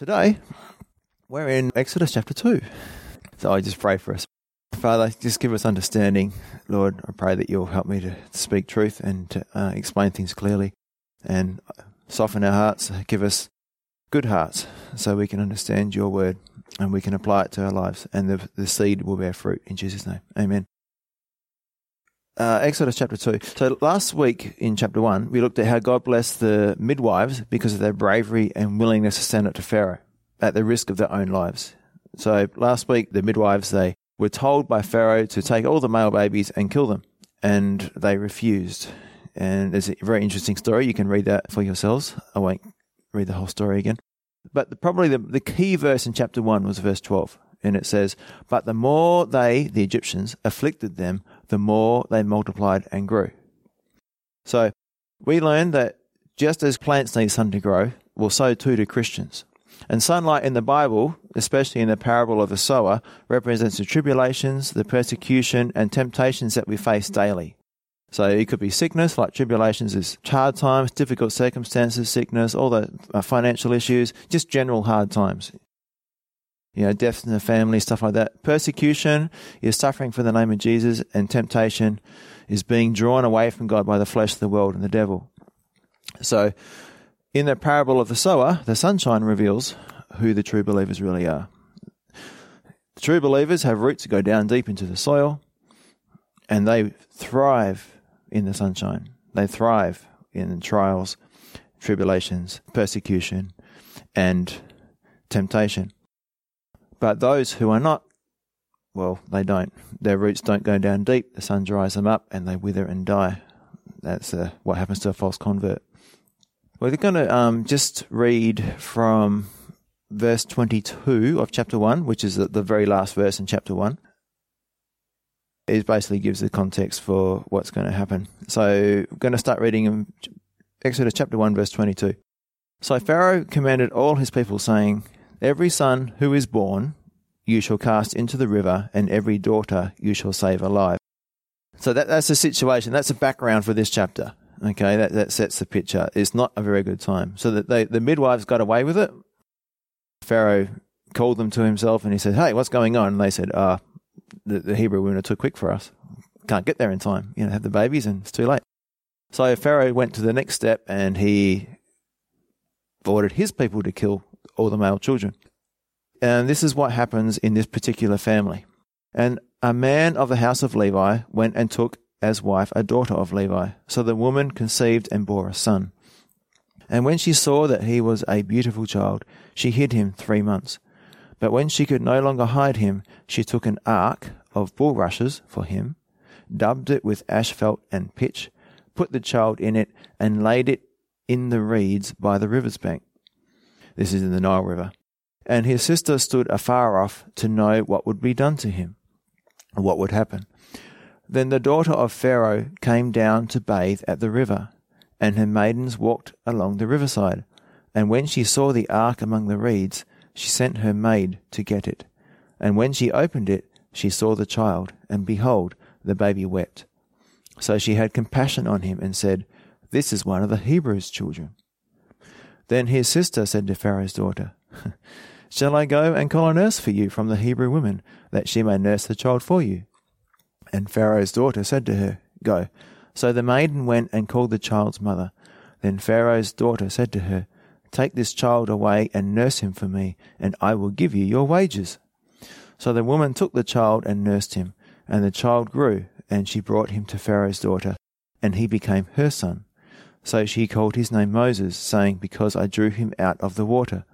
Today, we're in Exodus chapter 2. So I just pray for us. Father, just give us understanding. Lord, I pray that you'll help me to speak truth and to uh, explain things clearly and soften our hearts. Give us good hearts so we can understand your word and we can apply it to our lives and the, the seed will bear fruit in Jesus' name. Amen. Uh, Exodus chapter 2. So last week in chapter 1, we looked at how God blessed the midwives because of their bravery and willingness to stand up to Pharaoh at the risk of their own lives. So last week, the midwives, they were told by Pharaoh to take all the male babies and kill them. And they refused. And it's a very interesting story. You can read that for yourselves. I won't read the whole story again. But the, probably the, the key verse in chapter 1 was verse 12 and it says, But the more they, the Egyptians, afflicted them, the more they multiplied and grew. So we learn that just as plants need sun to grow, well, so too do Christians. And sunlight in the Bible, especially in the parable of the sower, represents the tribulations, the persecution, and temptations that we face daily. So it could be sickness, like tribulations is hard times, difficult circumstances, sickness, all the uh, financial issues, just general hard times you know, death in the family, stuff like that. Persecution is suffering for the name of Jesus, and temptation is being drawn away from God by the flesh, the world, and the devil. So, in the parable of the sower, the sunshine reveals who the true believers really are. The true believers have roots that go down deep into the soil, and they thrive in the sunshine. They thrive in trials, tribulations, persecution, and temptation. But those who are not, well, they don't. Their roots don't go down deep. The sun dries them up and they wither and die. That's uh, what happens to a false convert. We're going to um, just read from verse 22 of chapter 1, which is the, the very last verse in chapter 1. It basically gives the context for what's going to happen. So, I'm going to start reading in Exodus chapter 1, verse 22. So Pharaoh commanded all his people, saying, Every son who is born you shall cast into the river, and every daughter you shall save alive. So that, that's the situation. That's the background for this chapter. Okay, that, that sets the picture. It's not a very good time. So that they, the midwives got away with it. Pharaoh called them to himself and he said, Hey, what's going on? And they said, uh, the, the Hebrew women are too quick for us. Can't get there in time. You know, have the babies and it's too late. So Pharaoh went to the next step and he ordered his people to kill all the male children. And this is what happens in this particular family. And a man of the house of Levi went and took as wife a daughter of Levi. So the woman conceived and bore a son. And when she saw that he was a beautiful child, she hid him three months. But when she could no longer hide him, she took an ark of bulrushes for him, dubbed it with asphalt and pitch, put the child in it, and laid it in the reeds by the river's bank. This is in the Nile River. And his sister stood afar off to know what would be done to him, what would happen. Then the daughter of Pharaoh came down to bathe at the river, and her maidens walked along the riverside. And when she saw the ark among the reeds, she sent her maid to get it. And when she opened it, she saw the child, and behold, the baby wept. So she had compassion on him and said, This is one of the Hebrews' children. Then his sister said to Pharaoh's daughter, Shall I go and call a nurse for you from the Hebrew women, that she may nurse the child for you? And Pharaoh's daughter said to her, Go. So the maiden went and called the child's mother. Then Pharaoh's daughter said to her, Take this child away and nurse him for me, and I will give you your wages. So the woman took the child and nursed him, and the child grew, and she brought him to Pharaoh's daughter, and he became her son. So she called his name Moses, saying, Because I drew him out of the water.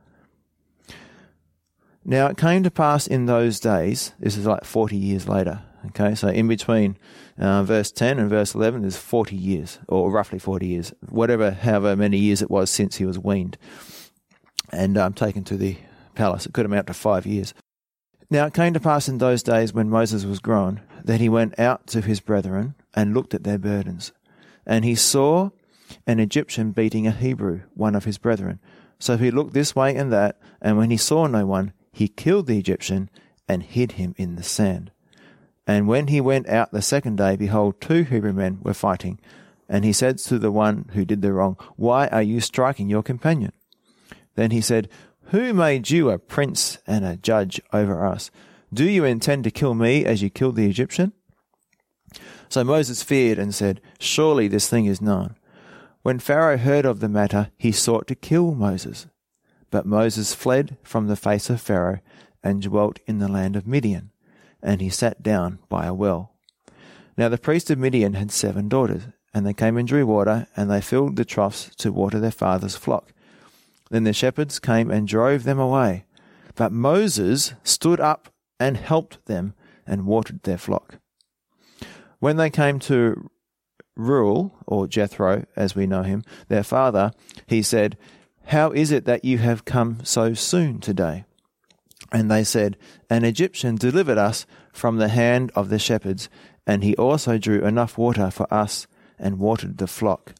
Now it came to pass in those days, this is like 40 years later, okay, so in between uh, verse 10 and verse 11 is 40 years, or roughly 40 years, whatever, however many years it was since he was weaned and um, taken to the palace. It could amount to five years. Now it came to pass in those days when Moses was grown that he went out to his brethren and looked at their burdens. And he saw an Egyptian beating a Hebrew, one of his brethren. So he looked this way and that, and when he saw no one, he killed the Egyptian and hid him in the sand. And when he went out the second day, behold, two Hebrew men were fighting. And he said to the one who did the wrong, Why are you striking your companion? Then he said, Who made you a prince and a judge over us? Do you intend to kill me as you killed the Egyptian? So Moses feared and said, Surely this thing is known. When Pharaoh heard of the matter, he sought to kill Moses. But Moses fled from the face of Pharaoh and dwelt in the land of Midian, and he sat down by a well. Now the priest of Midian had seven daughters, and they came and drew water, and they filled the troughs to water their father's flock. Then the shepherds came and drove them away. But Moses stood up and helped them and watered their flock. When they came to Reuel, or Jethro, as we know him, their father, he said, How is it that you have come so soon today? And they said, An Egyptian delivered us from the hand of the shepherds, and he also drew enough water for us and watered the flock.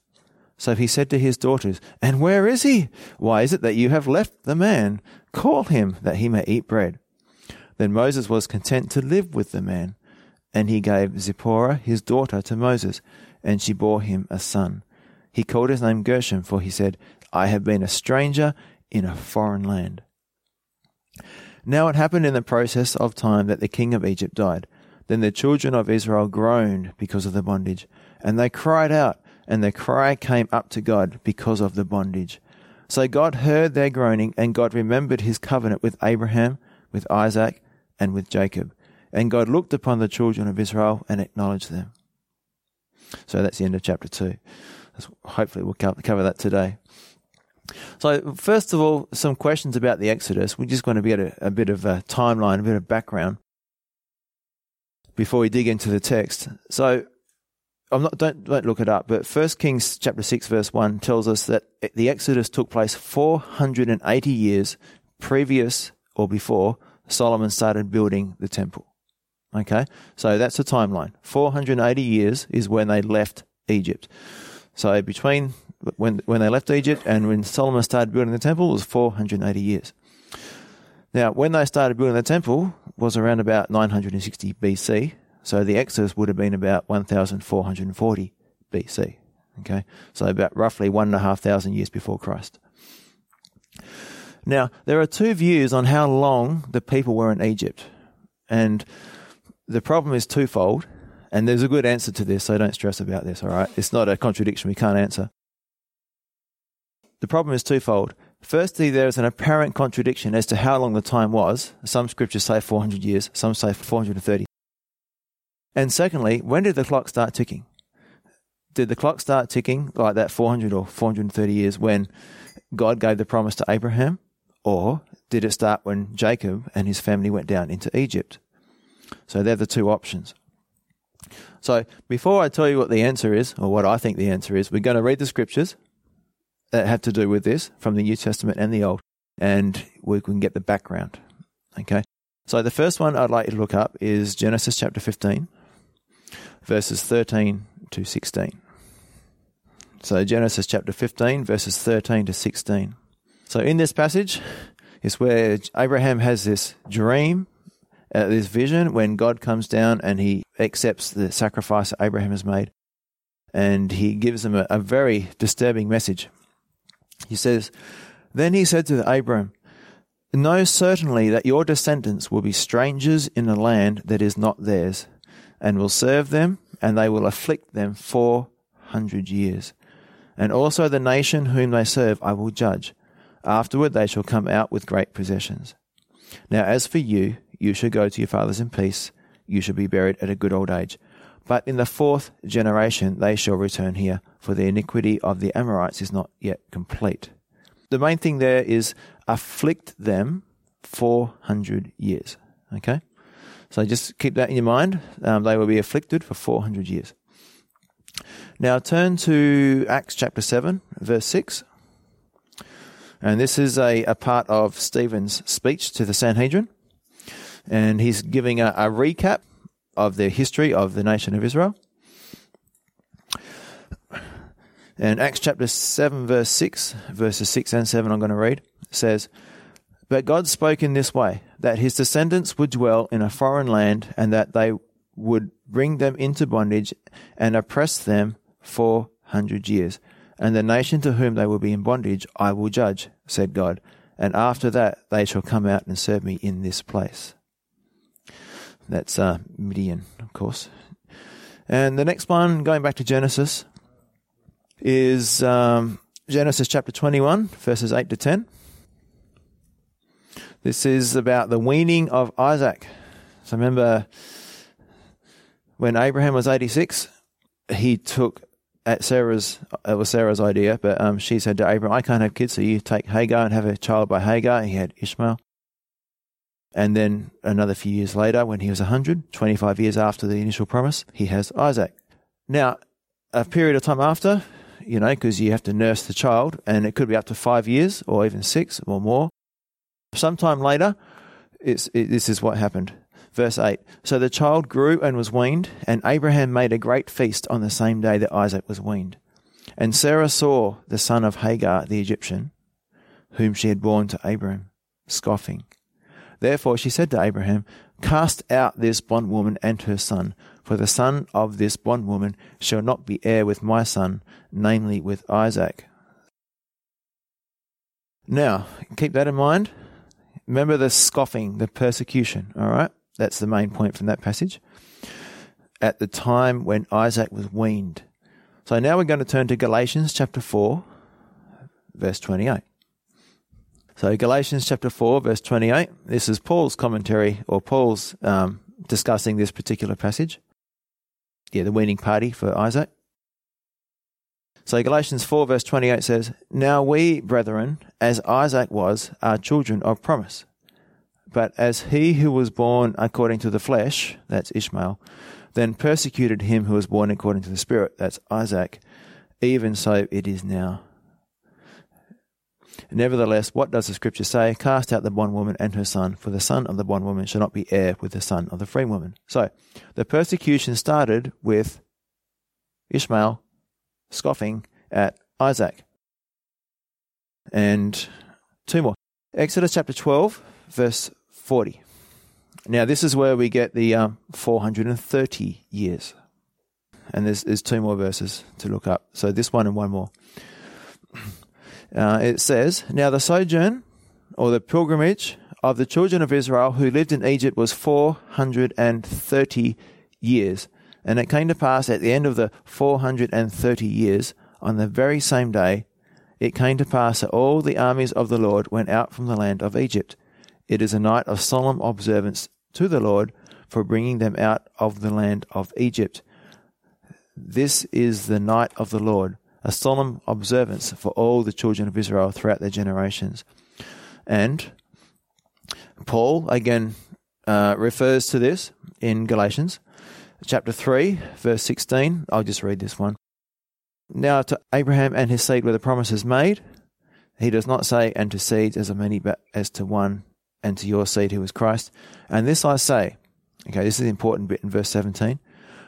So he said to his daughters, And where is he? Why is it that you have left the man? Call him, that he may eat bread. Then Moses was content to live with the man, and he gave Zipporah his daughter to Moses, and she bore him a son. He called his name Gershom, for he said, I have been a stranger in a foreign land. Now it happened in the process of time that the king of Egypt died. Then the children of Israel groaned because of the bondage, and they cried out, and their cry came up to God because of the bondage. So God heard their groaning, and God remembered his covenant with Abraham, with Isaac, and with Jacob. And God looked upon the children of Israel and acknowledged them. So that's the end of chapter 2. Hopefully, we'll cover that today. So, first of all, some questions about the Exodus. We're just going to get a, a bit of a timeline, a bit of background before we dig into the text. So, I'm not don't don't look it up, but First Kings chapter six verse one tells us that the Exodus took place 480 years previous or before Solomon started building the temple. Okay, so that's the timeline. 480 years is when they left Egypt. So between when when they left Egypt and when Solomon started building the temple was 480 years. Now, when they started building the temple was around about 960 BC. So the Exodus would have been about 1440 BC. Okay, so about roughly one and a half thousand years before Christ. Now, there are two views on how long the people were in Egypt. And the problem is twofold. And there's a good answer to this, so don't stress about this, all right? It's not a contradiction we can't answer. The problem is twofold. Firstly, there is an apparent contradiction as to how long the time was. Some scriptures say 400 years, some say 430. And secondly, when did the clock start ticking? Did the clock start ticking like that 400 or 430 years when God gave the promise to Abraham? Or did it start when Jacob and his family went down into Egypt? So they're the two options. So before I tell you what the answer is, or what I think the answer is, we're going to read the scriptures that have to do with this from the New Testament and the Old, and we can get the background. Okay? So the first one I'd like you to look up is Genesis chapter 15, verses 13 to 16. So Genesis chapter 15, verses 13 to 16. So in this passage is where Abraham has this dream, uh, this vision when God comes down and he accepts the sacrifice Abraham has made. And he gives him a, a very disturbing message. He says, Then he said to Abraham, Know certainly that your descendants will be strangers in a land that is not theirs, and will serve them, and they will afflict them four hundred years. And also the nation whom they serve I will judge Afterward they shall come out with great possessions. Now as for you, you shall go to your fathers in peace, you shall be buried at a good old age. But in the fourth generation they shall return here, for the iniquity of the Amorites is not yet complete. The main thing there is afflict them 400 years. Okay? So just keep that in your mind. Um, they will be afflicted for 400 years. Now turn to Acts chapter 7, verse 6. And this is a, a part of Stephen's speech to the Sanhedrin. And he's giving a, a recap of the history of the nation of Israel. And Acts chapter 7, verse 6, verses 6 and 7, I'm going to read, says, But God spoke in this way, that his descendants would dwell in a foreign land, and that they would bring them into bondage and oppress them for hundred years and the nation to whom they will be in bondage I will judge, said God, and after that they shall come out and serve me in this place. That's uh, Midian, of course. And the next one, going back to Genesis, is um, Genesis chapter 21, verses 8 to 10. This is about the weaning of Isaac. So remember when Abraham was 86, he took at Sarah's, it was Sarah's idea, but um, she said to Abraham, I can't have kids, so you take Hagar and have a child by Hagar. He had Ishmael. And then another few years later, when he was 100, 25 years after the initial promise, he has Isaac. Now, a period of time after, you know, because you have to nurse the child, and it could be up to five years or even six or more. Sometime later, it, this is what happened. Verse 8 So the child grew and was weaned, and Abraham made a great feast on the same day that Isaac was weaned. And Sarah saw the son of Hagar the Egyptian, whom she had borne to Abraham, scoffing. Therefore she said to Abraham, Cast out this bondwoman and her son, for the son of this bondwoman shall not be heir with my son, namely with Isaac. Now, keep that in mind. Remember the scoffing, the persecution, all right? That's the main point from that passage. At the time when Isaac was weaned. So now we're going to turn to Galatians chapter 4, verse 28. So Galatians chapter 4, verse 28. This is Paul's commentary, or Paul's um, discussing this particular passage. Yeah, the weaning party for Isaac. So Galatians 4, verse 28 says, Now we, brethren, as Isaac was, are children of promise. But as he who was born according to the flesh, that's Ishmael, then persecuted him who was born according to the Spirit, that's Isaac, even so it is now. Nevertheless, what does the scripture say? Cast out the bondwoman and her son, for the son of the bondwoman shall not be heir with the son of the free woman. So, the persecution started with Ishmael scoffing at Isaac. And two more. Exodus chapter 12, verse 40. Now, this is where we get the um, 430 years. And there's, there's two more verses to look up. So, this one and one more. Uh, it says, Now the sojourn or the pilgrimage of the children of Israel who lived in Egypt was 430 years. And it came to pass at the end of the 430 years, on the very same day, it came to pass that all the armies of the Lord went out from the land of Egypt. It is a night of solemn observance to the Lord for bringing them out of the land of Egypt. This is the night of the Lord a solemn observance for all the children of Israel throughout their generations. And Paul again uh, refers to this in Galatians chapter 3, verse 16. I'll just read this one. Now to Abraham and his seed were the promises made. He does not say, and to seeds as many, but as to one, and to your seed who is Christ. And this I say, okay, this is the important bit in verse 17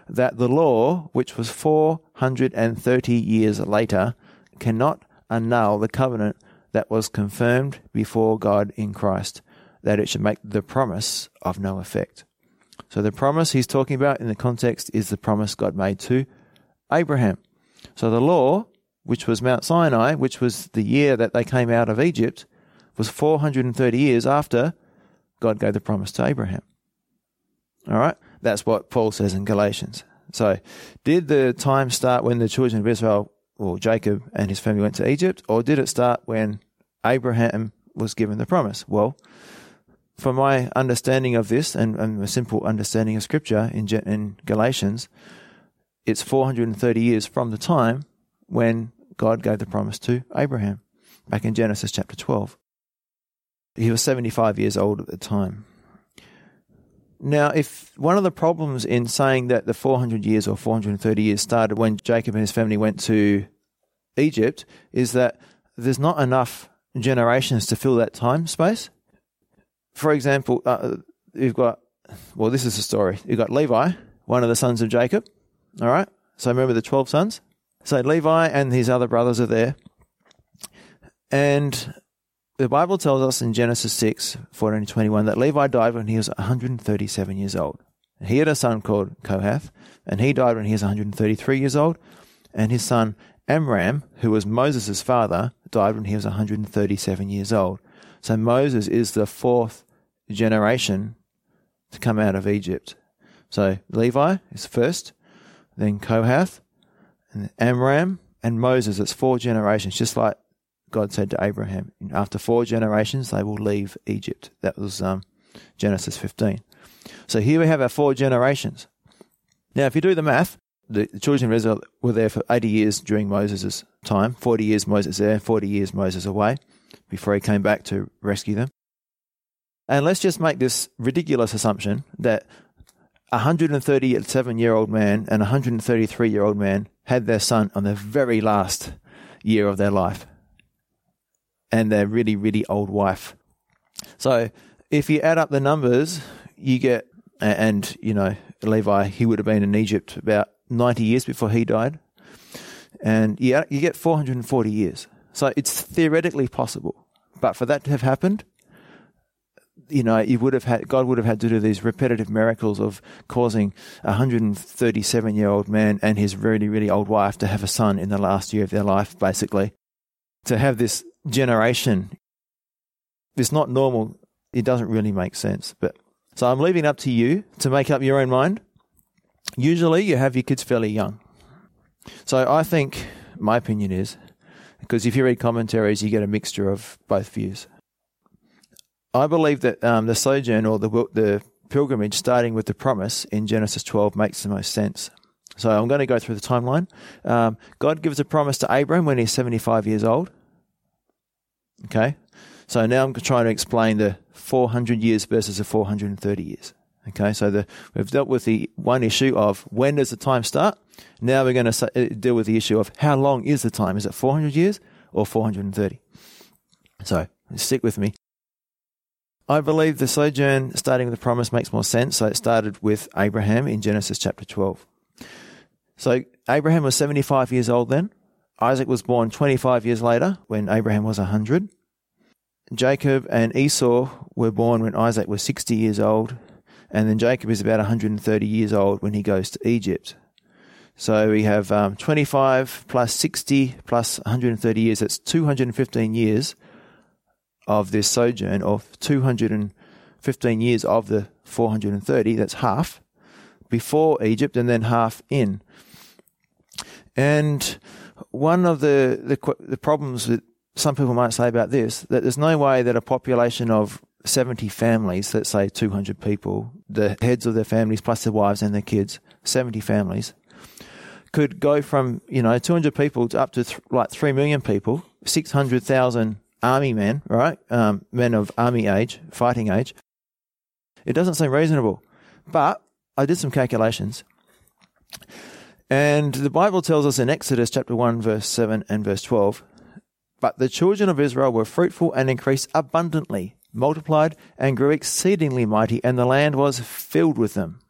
that the law, which was 430 years later, cannot annul the covenant that was confirmed before God in Christ, that it should make the promise of no effect. So the promise he's talking about in the context is the promise God made to Abraham. So the law, which was Mount Sinai, which was the year that they came out of Egypt, was 430 years after God gave the promise to Abraham. All right? That's what Paul says in Galatians. So, did the time start when the children of Israel, or Jacob and his family went to Egypt, or did it start when Abraham was given the promise? Well, from my understanding of this and, and a simple understanding of Scripture in, in Galatians, it's 430 years from the time when God gave the promise to Abraham, back in Genesis chapter 12. He was 75 years old at the time. Now, if one of the problems in saying that the 400 years or 430 years started when Jacob and his family went to Egypt is that there's not enough generations to fill that time space. For example, uh, you've got, well, this is the story. You've got Levi, one of the sons of Jacob. All right. So remember the 12 sons? So Levi and his other brothers are there. And the Bible tells us in Genesis 6, 14 to 21 that Levi died when he was 137 years old. He had a son called Kohath, and he died when he was 133 years old. And his son Amram, who was Moses' father, died when he was 137 years old. So Moses is the fourth generation to come out of Egypt. So Levi is first, then Kohath, and Amram, and Moses. It's four generations, just like God said to Abraham. After four generations, they will leave Egypt. That was um, Genesis 15. So here we have our four generations. Now, if you do the math, the, children of Israel were there for 80 years during Moses' time, 40 years Moses there, 40 years Moses away, before he came back to rescue them. And let's just make this ridiculous assumption that a 137 year old man and a 133 year old man had their son on the very last year of their life and their really, really old wife. So if you add up the numbers, you get, and you know, Levi, he would have been in Egypt about 90 years before he died. And yeah, you get 440 years. So it's theoretically possible. But for that to have happened, you know, you would have had, God would have had to do these repetitive miracles of causing a 137 year old man and his really, really old wife to have a son in the last year of their life, basically. To have this generation, it's not normal. It doesn't really make sense. But so I'm leaving it up to you to make up your own mind. Usually you have your kids fairly young. So I think, my opinion is, because if you read commentaries, you get a mixture of both views. I believe that um, the sojourn or the, the pilgrimage starting with the promise in Genesis 12 makes the most sense. So I'm going to go through the timeline. Um, God gives a promise to Abram when he's 75 years old. Okay. So now I'm trying to explain the 400 years versus the 430 years. Okay, so the, we've dealt with the one issue of when does the time start. Now we're going to uh, deal with the issue of how long is the time? Is it 400 years or 430? So stick with me. I believe the sojourn starting with the promise makes more sense. So it started with Abraham in Genesis chapter 12. So Abraham was 75 years old then. Isaac was born 25 years later when Abraham was 100. Jacob and Esau were born when Isaac was 60 years old and then Jacob is about 130 years old when he goes to Egypt. So we have um, 25 plus 60 plus 130 years. That's 215 years of this sojourn, of 215 years of the 430. That's half before Egypt and then half in. And one of the, the, the problems that some people might say about this that there's no way that a population of 70 families, let's say 200 people, the heads of their families plus their wives and their kids, 70 families, could go from, you know, 200 people to up to th- like 3 million people, 600,000 army men, right? Um, men of army age, fighting age. It doesn't seem reasonable. But I did some calculations. And the Bible tells us in Exodus chapter 1, verse 7 and verse 12 But the children of Israel were fruitful and increased abundantly multiplied and grew exceedingly mighty, and the land was filled with them.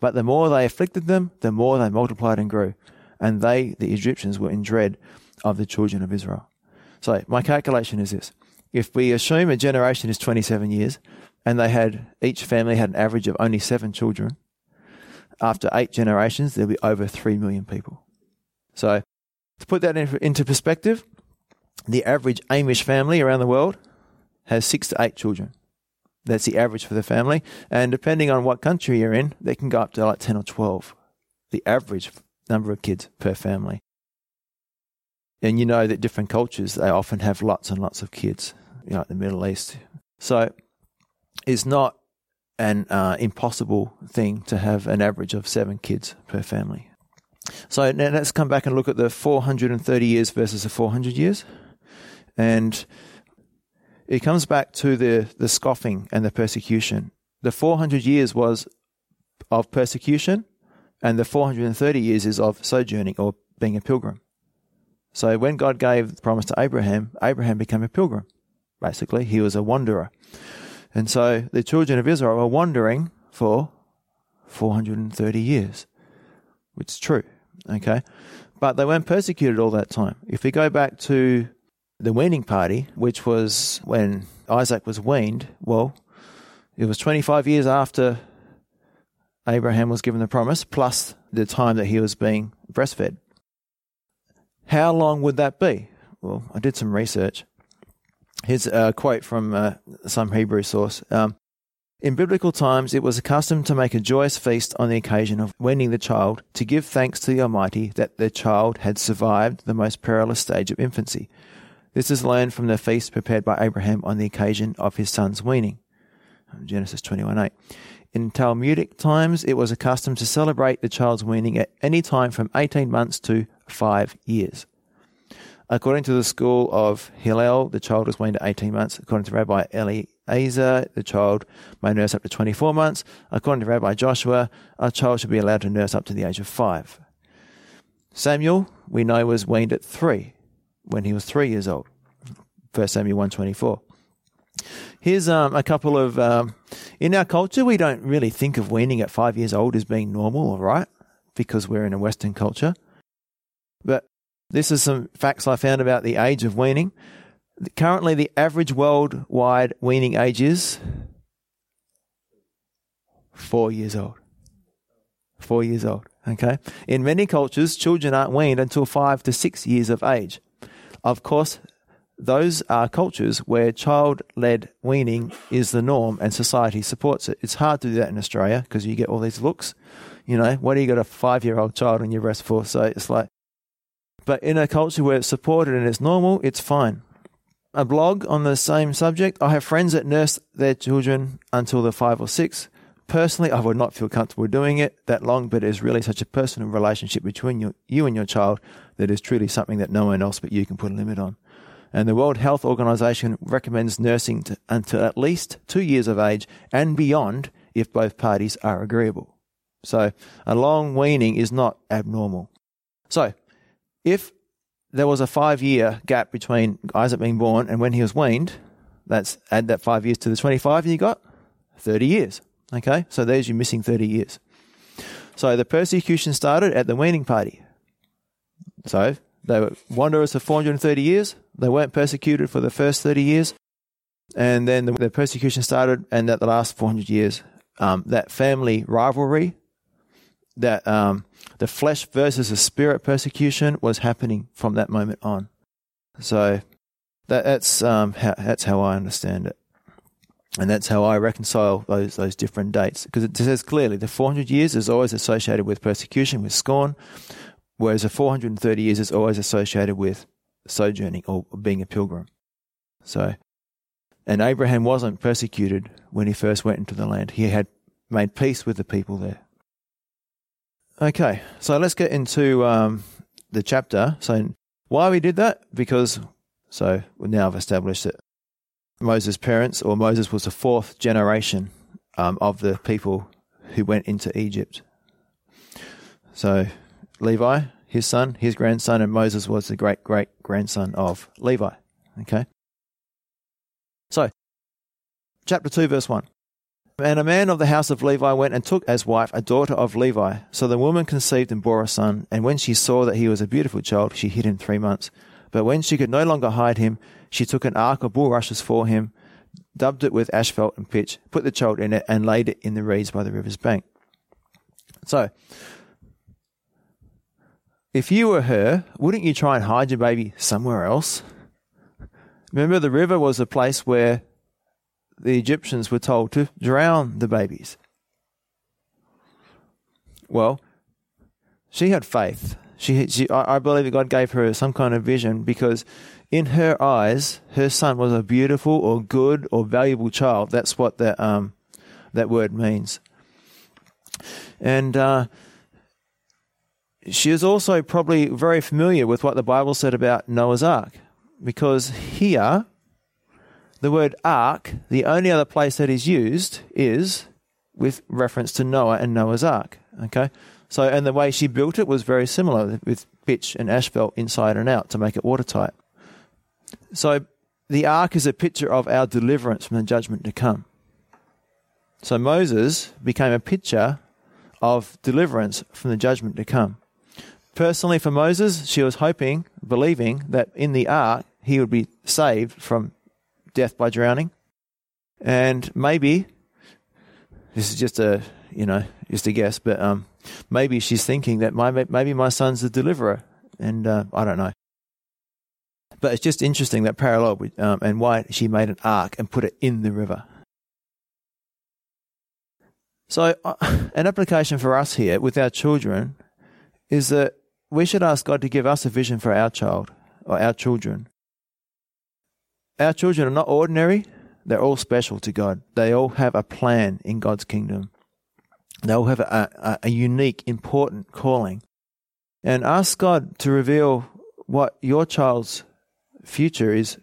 But the more they afflicted them, the more they multiplied and grew. And they, the Egyptians, were in dread of the children of Israel. So my calculation is this. If we assume a generation is 27 years, and they had, each family had an average of only seven children, after eight generations, there'll be over 3 million people. So to put that into perspective, the average Amish family around the world has six to eight children. That's the average for the family. And depending on what country you're in, they can go up to like 10 or 12, the average number of kids per family. And you know that different cultures, they often have lots and lots of kids, you know, like the Middle East. So it's not an uh, impossible thing to have an average of seven kids per family. So now let's come back and look at the 430 years versus the 400 years. And it comes back to the, the scoffing and the persecution. The 400 years was of persecution, and the 430 years is of sojourning or being a pilgrim. So when God gave the promise to Abraham, Abraham became a pilgrim. Basically, he was a wanderer. And so the children of Israel were wandering for 430 years, which is true. Okay. But they weren't persecuted all that time. If we go back to the weaning party, which was when Isaac was weaned, well, it was 25 years after Abraham was given the promise, plus the time that he was being breastfed. How long would that be? Well, I did some research. Here's a quote from uh, some Hebrew source. Um, in biblical times, it was a custom to make a joyous feast on the occasion of weaning the child to give thanks to the Almighty that the child had survived the most perilous stage of infancy. This is learned from the feast prepared by Abraham on the occasion of his son's weaning. Genesis 21:8. In Talmudic times, it was a custom to celebrate the child's weaning at any time from 18 months to five years. According to the school of Hillel, the child was weaned at 18 months. According to Rabbi Eliezer, the child may nurse up to 24 months. According to Rabbi Joshua, a child should be allowed to nurse up to the age of five. Samuel, we know, was weaned at three, when he was three years old. 1 Samuel 124. Here's um, a couple of. Um, in our culture, we don't really think of weaning at five years old as being normal, right? Because we're in a Western culture. But this is some facts I found about the age of weaning. Currently, the average worldwide weaning age is four years old. Four years old. Okay. In many cultures, children aren't weaned until five to six years of age. Of course, those are cultures where child led weaning is the norm and society supports it. It's hard to do that in Australia because you get all these looks. You know, what do you got a five year old child on your breast for? So it's like, but in a culture where it's supported and it's normal, it's fine. A blog on the same subject. I have friends that nurse their children until they're five or six. Personally, I would not feel comfortable doing it that long, but it is really such a personal relationship between you, you and your child that is truly something that no one else but you can put a limit on and the World Health Organization recommends nursing to, until at least two years of age and beyond if both parties are agreeable. So a long weaning is not abnormal. So if there was a five year gap between Isaac being born and when he was weaned, that's add that five years to the 25 and you got 30 years. Okay, so there's you missing 30 years. So the persecution started at the weaning party. So they were wanderers for 430 years. They weren't persecuted for the first 30 years. And then the, the persecution started, and that the last 400 years, um, that family rivalry, that um, the flesh versus the spirit persecution was happening from that moment on. So that, that's um, how, that's how I understand it, and that's how I reconcile those those different dates because it says clearly the 400 years is always associated with persecution, with scorn, whereas the 430 years is always associated with sojourning or being a pilgrim. So, and Abraham wasn't persecuted when he first went into the land. He had made peace with the people there. Okay, so let's get into um, the chapter. So, why we did that? Because, so now I've established that Moses' parents, or Moses was the fourth generation um, of the people who went into Egypt. So, Levi, his son, his grandson, and Moses was the great great grandson of Levi. Okay? So, chapter 2, verse 1. And a man of the house of Levi went and took as wife a daughter of Levi. So the woman conceived and bore a son. And when she saw that he was a beautiful child, she hid him three months. But when she could no longer hide him, she took an ark of bulrushes for him, dubbed it with asphalt and pitch, put the child in it, and laid it in the reeds by the river's bank. So, if you were her, wouldn't you try and hide your baby somewhere else? Remember, the river was a place where the Egyptians were told to drown the babies. Well, she had faith. She, she, I believe that God gave her some kind of vision because, in her eyes, her son was a beautiful or good or valuable child. That's what that um, that word means. And uh, she is also probably very familiar with what the Bible said about Noah's Ark, because here, the word ark, the only other place that is used is with reference to Noah and Noah's Ark. Okay? So, and the way she built it was very similar with pitch and asphalt inside and out to make it watertight. So, the ark is a picture of our deliverance from the judgment to come. So, Moses became a picture of deliverance from the judgment to come. Personally, for Moses, she was hoping, believing that in the ark he would be saved from death by drowning. And maybe, this is just a, you know, just a guess, but um, maybe she's thinking that my, maybe my son's the deliverer. And uh, I don't know. But it's just interesting that parallel with, um, and why she made an ark and put it in the river. So, uh, an application for us here with our children is that we should ask God to give us a vision for our child or our children. Our children are not ordinary, they're all special to God. They all have a plan in God's kingdom. They all have a, a, a unique, important calling. And ask God to reveal what your child's future is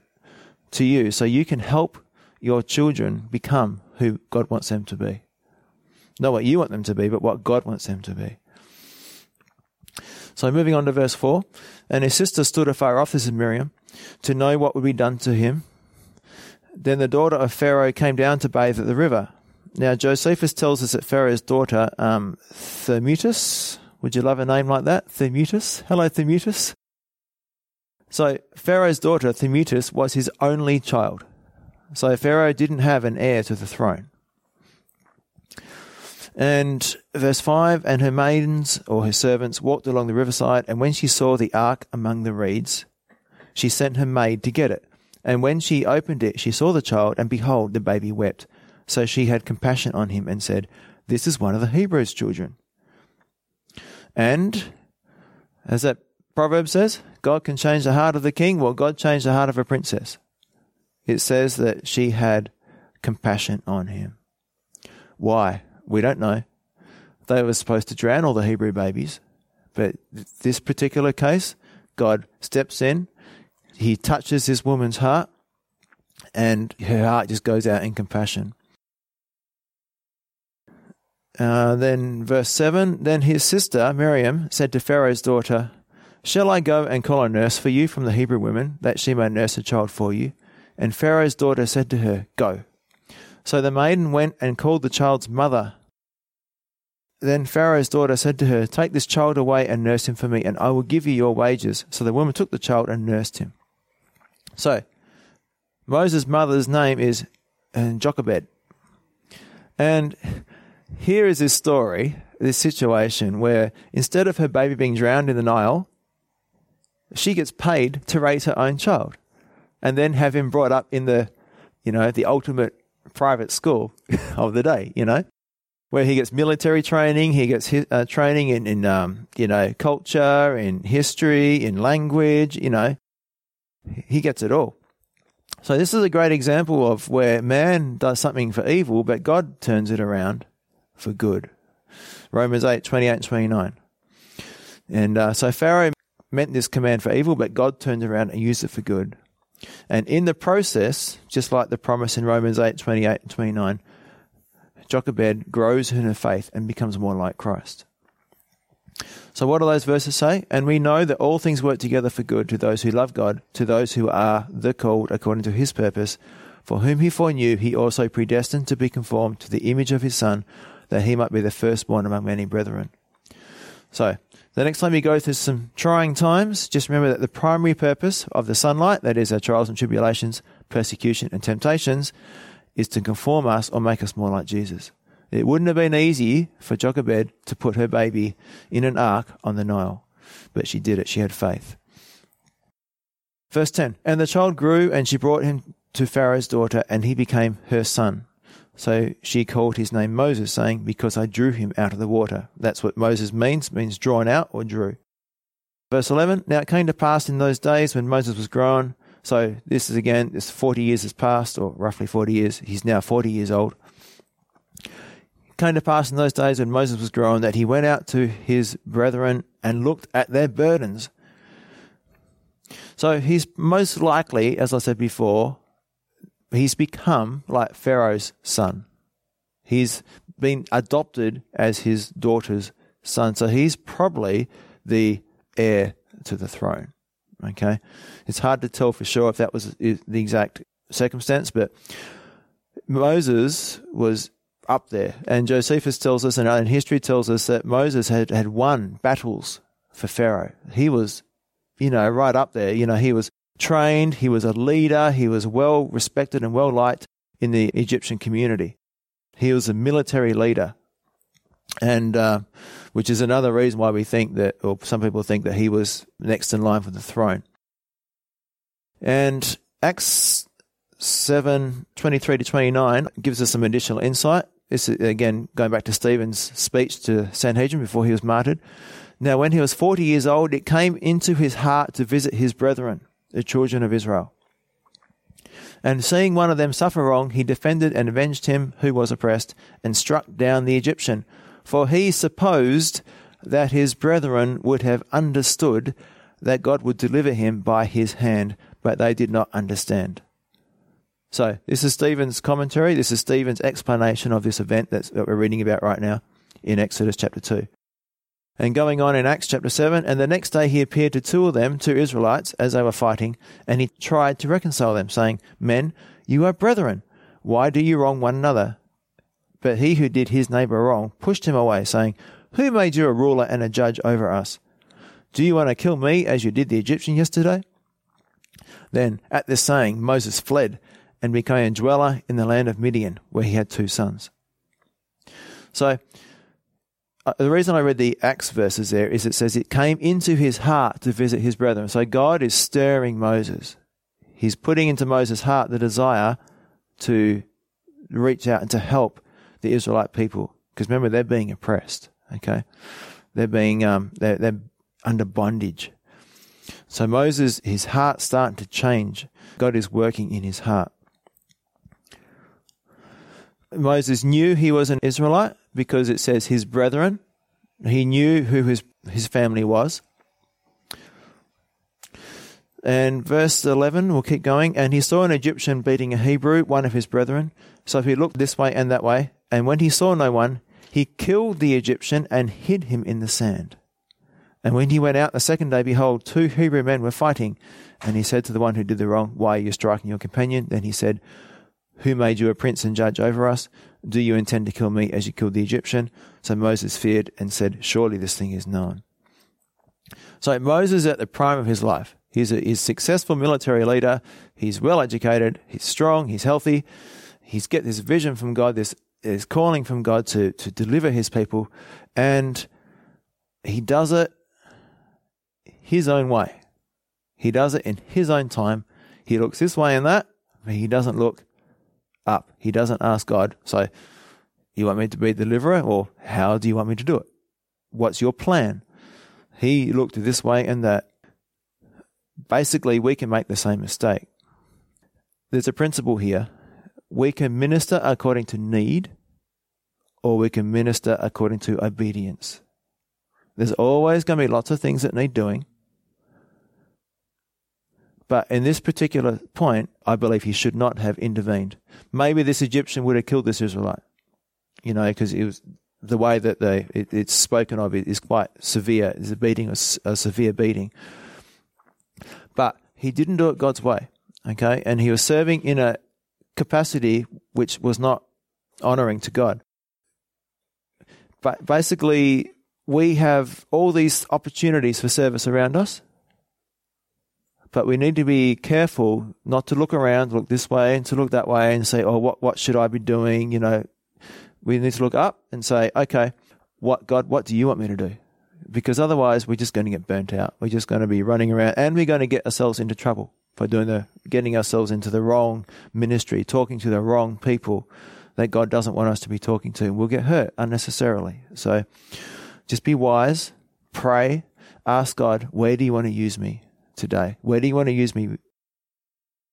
to you so you can help your children become who God wants them to be. Not what you want them to be, but what God wants them to be. So moving on to verse 4. And his sister stood afar off, this is Miriam, to know what would be done to him. Then the daughter of Pharaoh came down to bathe at the river. Now Josephus tells us that Pharaoh's daughter, um, Thermutis, would you love a name like that? Thermutis? Hello, Thermutis. So Pharaoh's daughter, Thermutis, was his only child. So Pharaoh didn't have an heir to the throne. And verse 5 And her maidens or her servants walked along the riverside, and when she saw the ark among the reeds, she sent her maid to get it. And when she opened it, she saw the child, and behold, the baby wept. So she had compassion on him and said, This is one of the Hebrews' children. And, as that proverb says, God can change the heart of the king. Well, God changed the heart of a princess. It says that she had compassion on him. Why? We don't know. They were supposed to drown all the Hebrew babies. But this particular case, God steps in, he touches this woman's heart, and her heart just goes out in compassion. Uh, then, verse 7 Then his sister, Miriam, said to Pharaoh's daughter, Shall I go and call a nurse for you from the Hebrew women, that she may nurse a child for you? And Pharaoh's daughter said to her, Go. So the maiden went and called the child's mother. Then Pharaoh's daughter said to her, Take this child away and nurse him for me, and I will give you your wages. So the woman took the child and nursed him. So, Moses' mother's name is Jochebed. And here is this story, this situation where instead of her baby being drowned in the Nile, she gets paid to raise her own child and then have him brought up in the, you know, the ultimate private school of the day, you know where he gets military training, he gets uh, training in, in um, you know, culture, in history, in language, you know, he gets it all. So this is a great example of where man does something for evil, but God turns it around for good. Romans 8, 28 and 29. And uh, so Pharaoh meant this command for evil, but God turned around and used it for good. And in the process, just like the promise in Romans 8, 28 and 29, Jochebed grows in her faith and becomes more like Christ. So, what do those verses say? And we know that all things work together for good to those who love God, to those who are the called according to his purpose, for whom he foreknew, he also predestined to be conformed to the image of his Son, that he might be the firstborn among many brethren. So, the next time you go through some trying times, just remember that the primary purpose of the sunlight, that is our trials and tribulations, persecution and temptations, is to conform us or make us more like Jesus. It wouldn't have been easy for Jochebed to put her baby in an ark on the Nile, but she did it. She had faith. Verse 10 And the child grew, and she brought him to Pharaoh's daughter, and he became her son. So she called his name Moses, saying, Because I drew him out of the water. That's what Moses means, means drawn out or drew. Verse 11 Now it came to pass in those days when Moses was grown so this is again, this 40 years has passed, or roughly 40 years. He's now 40 years old. Came to pass in those days when Moses was grown that he went out to his brethren and looked at their burdens. So he's most likely, as I said before, he's become like Pharaoh's son. He's been adopted as his daughter's son. So he's probably the heir to the throne. Okay, it's hard to tell for sure if that was the exact circumstance, but Moses was up there, and Josephus tells us, and history tells us that Moses had had won battles for Pharaoh. He was, you know, right up there. You know, he was trained, he was a leader, he was well respected and well liked in the Egyptian community. He was a military leader, and uh, which is another reason why we think that, or some people think that he was next in line for the throne. And Acts 7 23 to 29 gives us some additional insight. This is, again, going back to Stephen's speech to Sanhedrin before he was martyred. Now, when he was 40 years old, it came into his heart to visit his brethren, the children of Israel. And seeing one of them suffer wrong, he defended and avenged him who was oppressed, and struck down the Egyptian. For he supposed that his brethren would have understood that God would deliver him by his hand, but they did not understand. So, this is Stephen's commentary. This is Stephen's explanation of this event that we're reading about right now in Exodus chapter 2. And going on in Acts chapter 7, and the next day he appeared to two of them, two Israelites, as they were fighting, and he tried to reconcile them, saying, Men, you are brethren. Why do you wrong one another? But he who did his neighbor wrong pushed him away, saying, Who made you a ruler and a judge over us? Do you want to kill me as you did the Egyptian yesterday? Then, at this saying, Moses fled and became a dweller in the land of Midian, where he had two sons. So, uh, the reason I read the Acts verses there is it says it came into his heart to visit his brethren. So God is stirring Moses. He's putting into Moses' heart the desire to reach out and to help the Israelite people. Because remember, they're being oppressed. Okay, they're being um, they're, they're under bondage. So Moses, his heart's starting to change. God is working in his heart. Moses knew he was an Israelite because it says his brethren. He knew who his, his family was. And verse 11, we'll keep going. And he saw an Egyptian beating a Hebrew, one of his brethren. So he looked this way and that way. And when he saw no one, he killed the Egyptian and hid him in the sand. And when he went out the second day, behold, two Hebrew men were fighting. And he said to the one who did the wrong, Why are you striking your companion? Then he said, Who made you a prince and judge over us? Do you intend to kill me as you killed the Egyptian? So Moses feared and said, Surely this thing is known. So Moses at the prime of his life. He's a, he's successful military leader. He's well educated. He's strong. He's healthy. He's get this vision from God, this, this calling from God to, to deliver his people. And he does it his own way. He does it in his own time. He looks this way and that, but he doesn't look up. He doesn't ask God, so you want me to be the deliverer or how do you want me to do it? What's your plan? He looked this way and that. Basically, we can make the same mistake. There's a principle here. We can minister according to need or we can minister according to obedience. There's always going to be lots of things that need doing. But in this particular point, I believe he should not have intervened. Maybe this Egyptian would have killed this Israelite, you know, because it was the way that they it, it's spoken of is quite severe. It's a beating, a, a severe beating. But he didn't do it God's way, okay, and he was serving in a capacity which was not honoring to God. But basically, we have all these opportunities for service around us but we need to be careful not to look around, look this way and to look that way and say, oh, what, what should I be doing? You know, we need to look up and say, okay, what, God, what do you want me to do? Because otherwise we're just going to get burnt out. We're just going to be running around and we're going to get ourselves into trouble by doing the, getting ourselves into the wrong ministry, talking to the wrong people that God doesn't want us to be talking to. We'll get hurt unnecessarily. So just be wise, pray, ask God, where do you want to use me? Today? Where do you want to use me?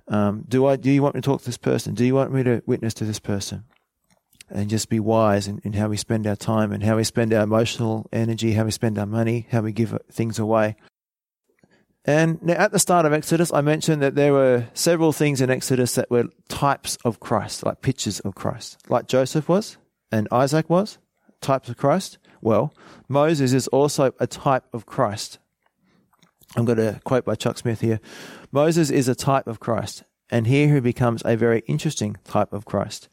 Um, do I? Do you want me to talk to this person? Do you want me to witness to this person? And just be wise in, in how we spend our time and how we spend our emotional energy, how we spend our money, how we give things away. And now at the start of Exodus, I mentioned that there were several things in Exodus that were types of Christ, like pictures of Christ, like Joseph was and Isaac was types of Christ. Well, Moses is also a type of Christ. I'm going to quote by Chuck Smith here Moses is a type of Christ, and here he becomes a very interesting type of Christ.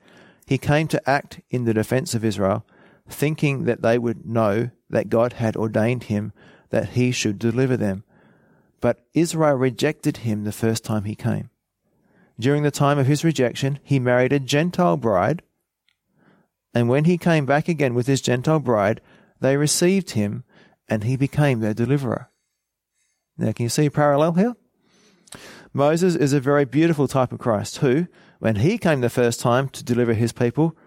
He came to act in the defense of Israel, thinking that they would know that God had ordained him that he should deliver them. But Israel rejected him the first time he came. During the time of his rejection, he married a Gentile bride, and when he came back again with his Gentile bride, they received him, and he became their deliverer. Now, can you see a parallel here? Moses is a very beautiful type of Christ who, when he came the first time to deliver his people,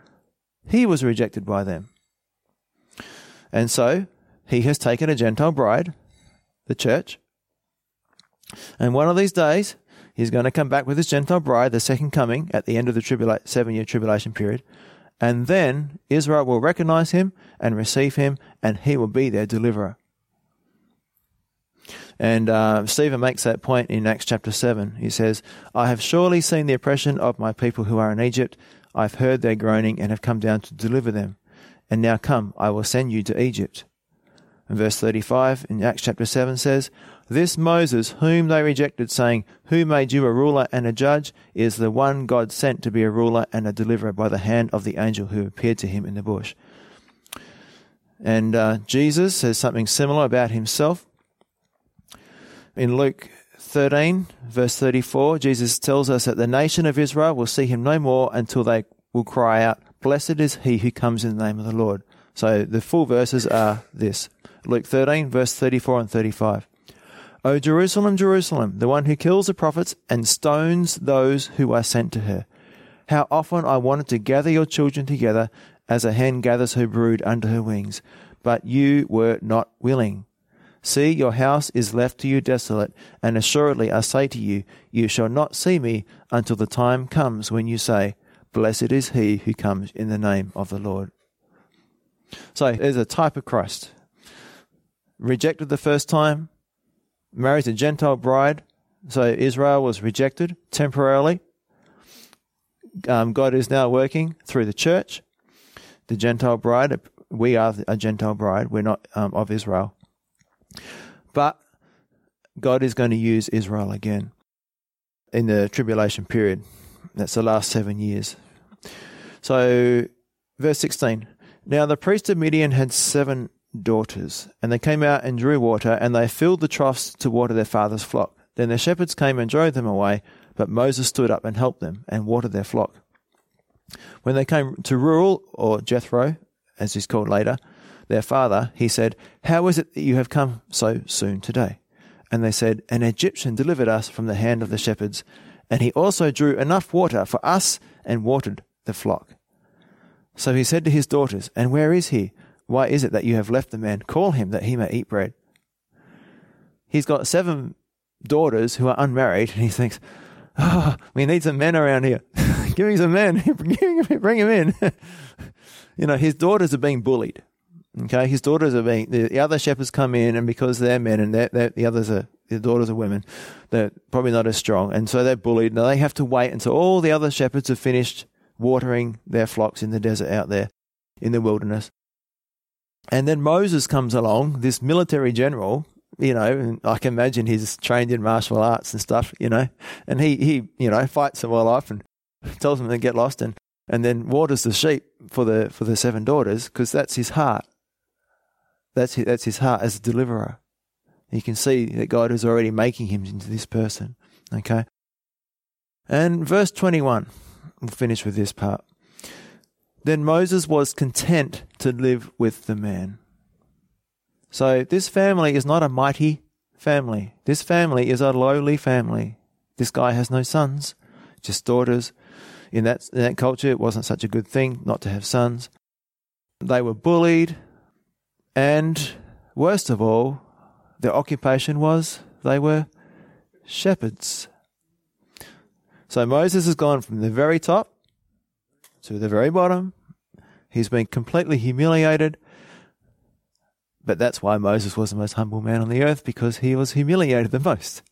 he was rejected by them. And so he has taken a Gentile bride, the church, and one of these days he's going to come back with his Gentile bride, the second coming at the end of the tribula- seven year tribulation period. And then Israel will recognize him and receive him, and he will be their deliverer. And uh, Stephen makes that point in Acts chapter 7. He says, I have surely seen the oppression of my people who are in Egypt. I've heard their groaning and have come down to deliver them. And now come, I will send you to Egypt. And verse 35 in Acts chapter 7 says, This Moses, whom they rejected, saying, Who made you a ruler and a judge, is the one God sent to be a ruler and a deliverer by the hand of the angel who appeared to him in the bush. And uh, Jesus says something similar about himself. In Luke 13, verse 34, Jesus tells us that the nation of Israel will see him no more until they will cry out, Blessed is he who comes in the name of the Lord. So the full verses are this Luke 13, verse 34 and 35. O Jerusalem, Jerusalem, the one who kills the prophets and stones those who are sent to her. How often I wanted to gather your children together as a hen gathers her brood under her wings, but you were not willing. See, your house is left to you desolate, and assuredly I say to you, you shall not see me until the time comes when you say, Blessed is he who comes in the name of the Lord. So there's a type of Christ. Rejected the first time, marries a Gentile bride. So Israel was rejected temporarily. Um, God is now working through the church, the Gentile bride. We are a Gentile bride. We're not um, of Israel. But God is going to use Israel again in the tribulation period. That's the last seven years. So, verse 16. Now the priest of Midian had seven daughters, and they came out and drew water, and they filled the troughs to water their father's flock. Then their shepherds came and drove them away, but Moses stood up and helped them and watered their flock. When they came to Reuel, or Jethro, as he's called later, their father, he said, How is it that you have come so soon today? And they said, An Egyptian delivered us from the hand of the shepherds, and he also drew enough water for us and watered the flock. So he said to his daughters, And where is he? Why is it that you have left the man? Call him that he may eat bread. He's got seven daughters who are unmarried, and he thinks, Oh, we need some men around here. Give me some men. Bring him in. you know, his daughters are being bullied. Okay, his daughters are being the, the other shepherds come in, and because they're men and they're, they're, the others are the daughters are women, they're probably not as strong, and so they're bullied. Now they have to wait until all the other shepherds have finished watering their flocks in the desert out there in the wilderness. And then Moses comes along, this military general, you know, and I can imagine he's trained in martial arts and stuff, you know, and he, he you know, fights them all off and tells them to get lost and, and then waters the sheep for the, for the seven daughters because that's his heart. That's his, that's his heart as a deliverer. You can see that God is already making him into this person. Okay. And verse 21, we'll finish with this part. Then Moses was content to live with the man. So this family is not a mighty family. This family is a lowly family. This guy has no sons, just daughters. In that, in that culture, it wasn't such a good thing not to have sons. They were bullied. And worst of all, their occupation was they were shepherds. So Moses has gone from the very top to the very bottom. He's been completely humiliated. But that's why Moses was the most humble man on the earth, because he was humiliated the most.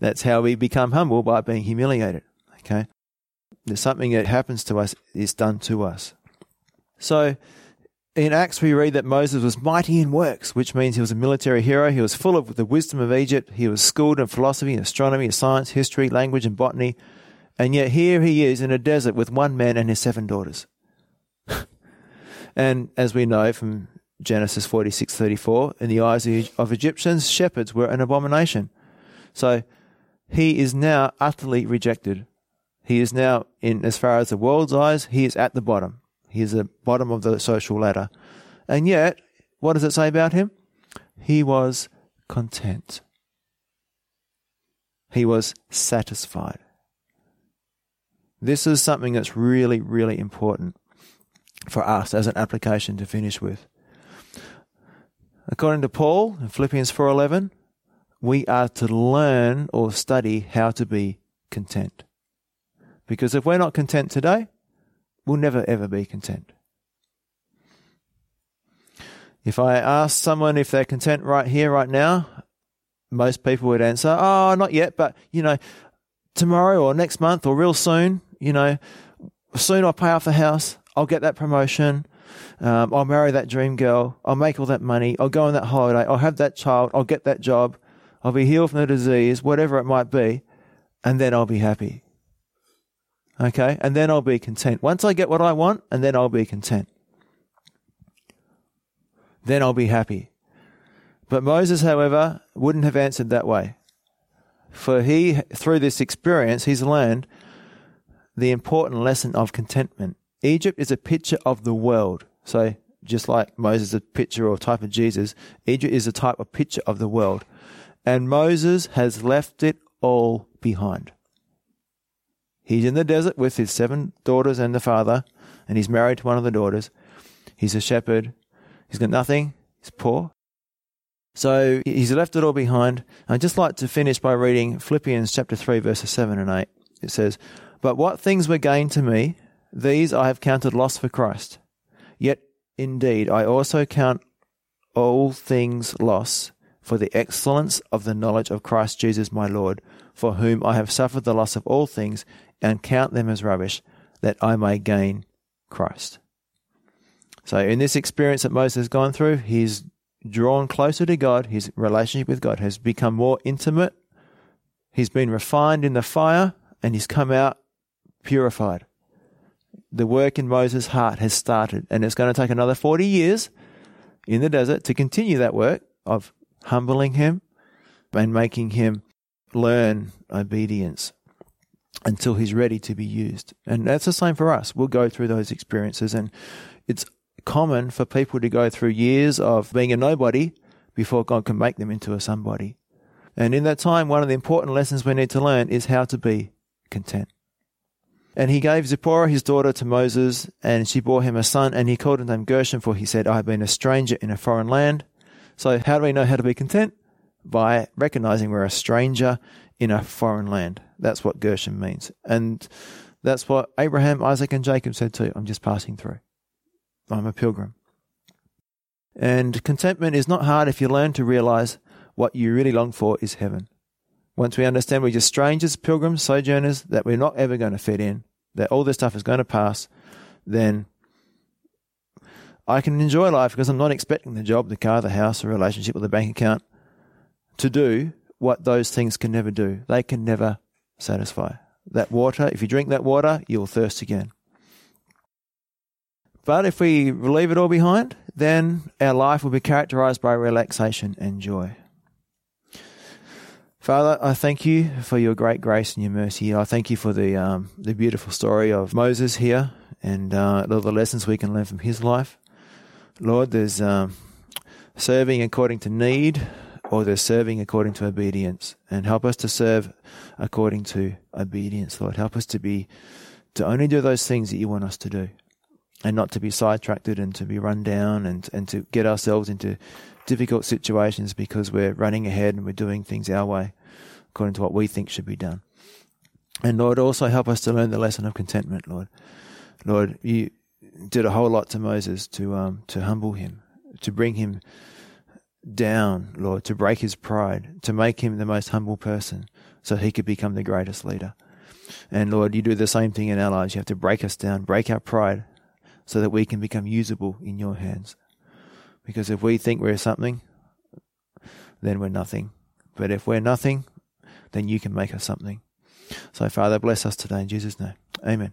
That's how we become humble by being humiliated. Okay? There's something that happens to us is done to us. So in Acts, we read that Moses was mighty in works, which means he was a military hero. He was full of the wisdom of Egypt. He was schooled in philosophy, astronomy, science, history, language, and botany. And yet here he is in a desert with one man and his seven daughters. and as we know from Genesis 46:34, in the eyes of Egyptians, shepherds were an abomination. So he is now utterly rejected. He is now, in as far as the world's eyes, he is at the bottom. He's the bottom of the social ladder. And yet, what does it say about him? He was content. He was satisfied. This is something that's really, really important for us as an application to finish with. According to Paul in Philippians 4:11, we are to learn or study how to be content. Because if we're not content today, we'll never ever be content. If I ask someone if they're content right here, right now, most people would answer, Oh, not yet, but you know, tomorrow or next month or real soon, you know, soon I'll pay off the house, I'll get that promotion, um, I'll marry that dream girl, I'll make all that money, I'll go on that holiday, I'll have that child, I'll get that job, I'll be healed from the disease, whatever it might be, and then I'll be happy. Okay? And then I'll be content. Once I get what I want, and then I'll be content. Then I'll be happy. But Moses, however, wouldn't have answered that way. For he, through this experience, he's learned the important lesson of contentment. Egypt is a picture of the world. So, just like Moses is a picture or type of Jesus, Egypt is a type of picture of the world. And Moses has left it all behind. He's in the desert with his seven daughters and the father, and he's married to one of the daughters. He's a shepherd. He's got nothing. He's poor. So he's left it all behind. I'd just like to finish by reading Philippians chapter 3, verses 7 and 8. It says, But what things were gained to me, these I have counted loss for Christ. Yet indeed I also count all things loss for the excellence of the knowledge of Christ Jesus my Lord, for whom I have suffered the loss of all things, and count them as rubbish, that I may gain Christ. So, in this experience that Moses has gone through, he's drawn closer to God. His relationship with God has become more intimate. He's been refined in the fire, and he's come out purified. The work in Moses' heart has started, and it's going to take another 40 years in the desert to continue that work of humbling him and making him learn obedience until he's ready to be used. And that's the same for us. We'll go through those experiences, and it's common for people to go through years of being a nobody before God can make them into a somebody. And in that time, one of the important lessons we need to learn is how to be content. And he gave Zipporah his daughter to Moses, and she bore him a son, and he called him name Gershom, for he said, I have been a stranger in a foreign land. So, how do we know how to be content? By recognizing we're a stranger in a foreign land. That's what Gershom means. And that's what Abraham, Isaac, and Jacob said too. I'm just passing through. I'm a pilgrim. And contentment is not hard if you learn to realize what you really long for is heaven. Once we understand we're just strangers, pilgrims, sojourners, that we're not ever going to fit in, that all this stuff is going to pass, then I can enjoy life because I'm not expecting the job, the car, the house, the relationship, or the bank account to do what those things can never do. They can never satisfy. That water, if you drink that water, you'll thirst again. But if we leave it all behind, then our life will be characterized by relaxation and joy. Father, I thank you for your great grace and your mercy. I thank you for the um, the beautiful story of Moses here and uh, all the lessons we can learn from his life. Lord, there's um, serving according to need, or they're serving according to obedience. And help us to serve according to obedience, Lord. Help us to be to only do those things that you want us to do and not to be sidetracked and to be run down and, and to get ourselves into difficult situations because we're running ahead and we're doing things our way according to what we think should be done. And Lord, also help us to learn the lesson of contentment, Lord. Lord, you did a whole lot to Moses to um, to humble him, to bring him down, Lord, to break his pride, to make him the most humble person so he could become the greatest leader. And Lord, you do the same thing in our lives. You have to break us down, break our pride, so that we can become usable in your hands. Because if we think we're something, then we're nothing. But if we're nothing, then you can make us something. So, Father, bless us today in Jesus' name. Amen.